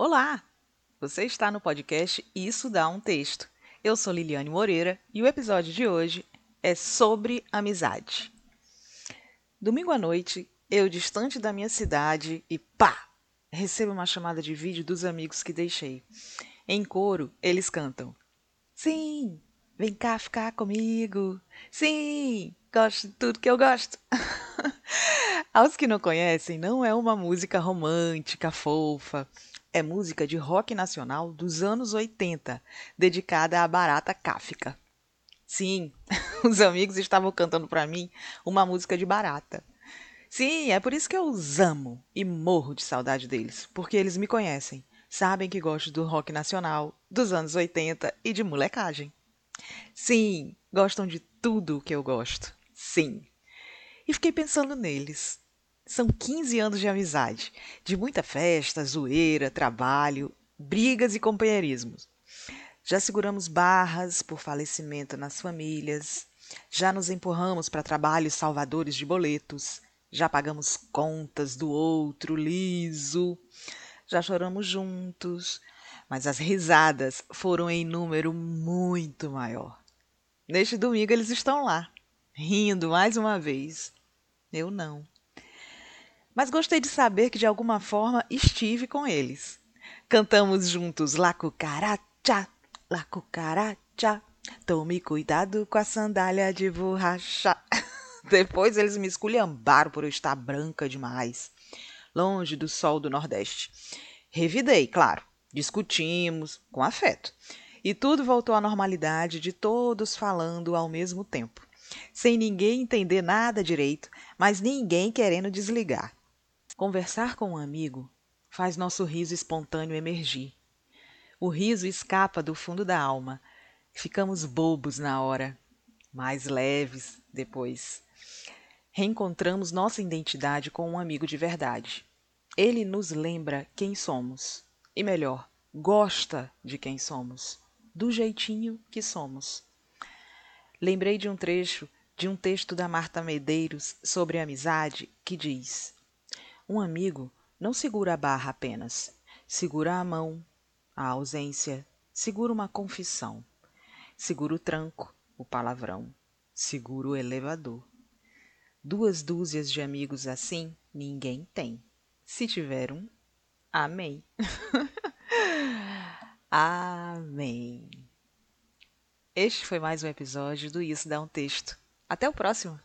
Olá! Você está no podcast Isso Dá um Texto. Eu sou Liliane Moreira e o episódio de hoje é sobre amizade. Domingo à noite, eu distante da minha cidade e pá! Recebo uma chamada de vídeo dos amigos que deixei. Em coro, eles cantam: Sim, vem cá ficar comigo. Sim, gosto de tudo que eu gosto. Aos que não conhecem, não é uma música romântica, fofa. É música de rock nacional dos anos 80, dedicada à barata Kafka. Sim, os amigos estavam cantando para mim uma música de barata. Sim, é por isso que eu os amo e morro de saudade deles, porque eles me conhecem, sabem que gosto do rock nacional, dos anos 80 e de molecagem. Sim, gostam de tudo o que eu gosto. Sim. E fiquei pensando neles. São 15 anos de amizade, de muita festa, zoeira, trabalho, brigas e companheirismos. Já seguramos barras por falecimento nas famílias, já nos empurramos para trabalhos salvadores de boletos, já pagamos contas do outro liso, já choramos juntos, mas as risadas foram em número muito maior. Neste domingo eles estão lá, rindo mais uma vez. Eu não mas gostei de saber que de alguma forma estive com eles. Cantamos juntos La Cucaracha, La Cucaracha, tome cuidado com a sandália de borracha. Depois eles me esculhambaram por eu estar branca demais, longe do sol do Nordeste. Revidei, claro, discutimos com afeto. E tudo voltou à normalidade de todos falando ao mesmo tempo, sem ninguém entender nada direito, mas ninguém querendo desligar. Conversar com um amigo faz nosso riso espontâneo emergir. O riso escapa do fundo da alma. Ficamos bobos na hora, mais leves depois. Reencontramos nossa identidade com um amigo de verdade. Ele nos lembra quem somos. E melhor, gosta de quem somos. Do jeitinho que somos. Lembrei de um trecho de um texto da Marta Medeiros sobre amizade que diz: um amigo não segura a barra apenas, segura a mão, a ausência, segura uma confissão, segura o tranco, o palavrão, segura o elevador. Duas dúzias de amigos assim ninguém tem. Se tiver um, amém. amém. Este foi mais um episódio do Isso Dá um Texto. Até o próximo!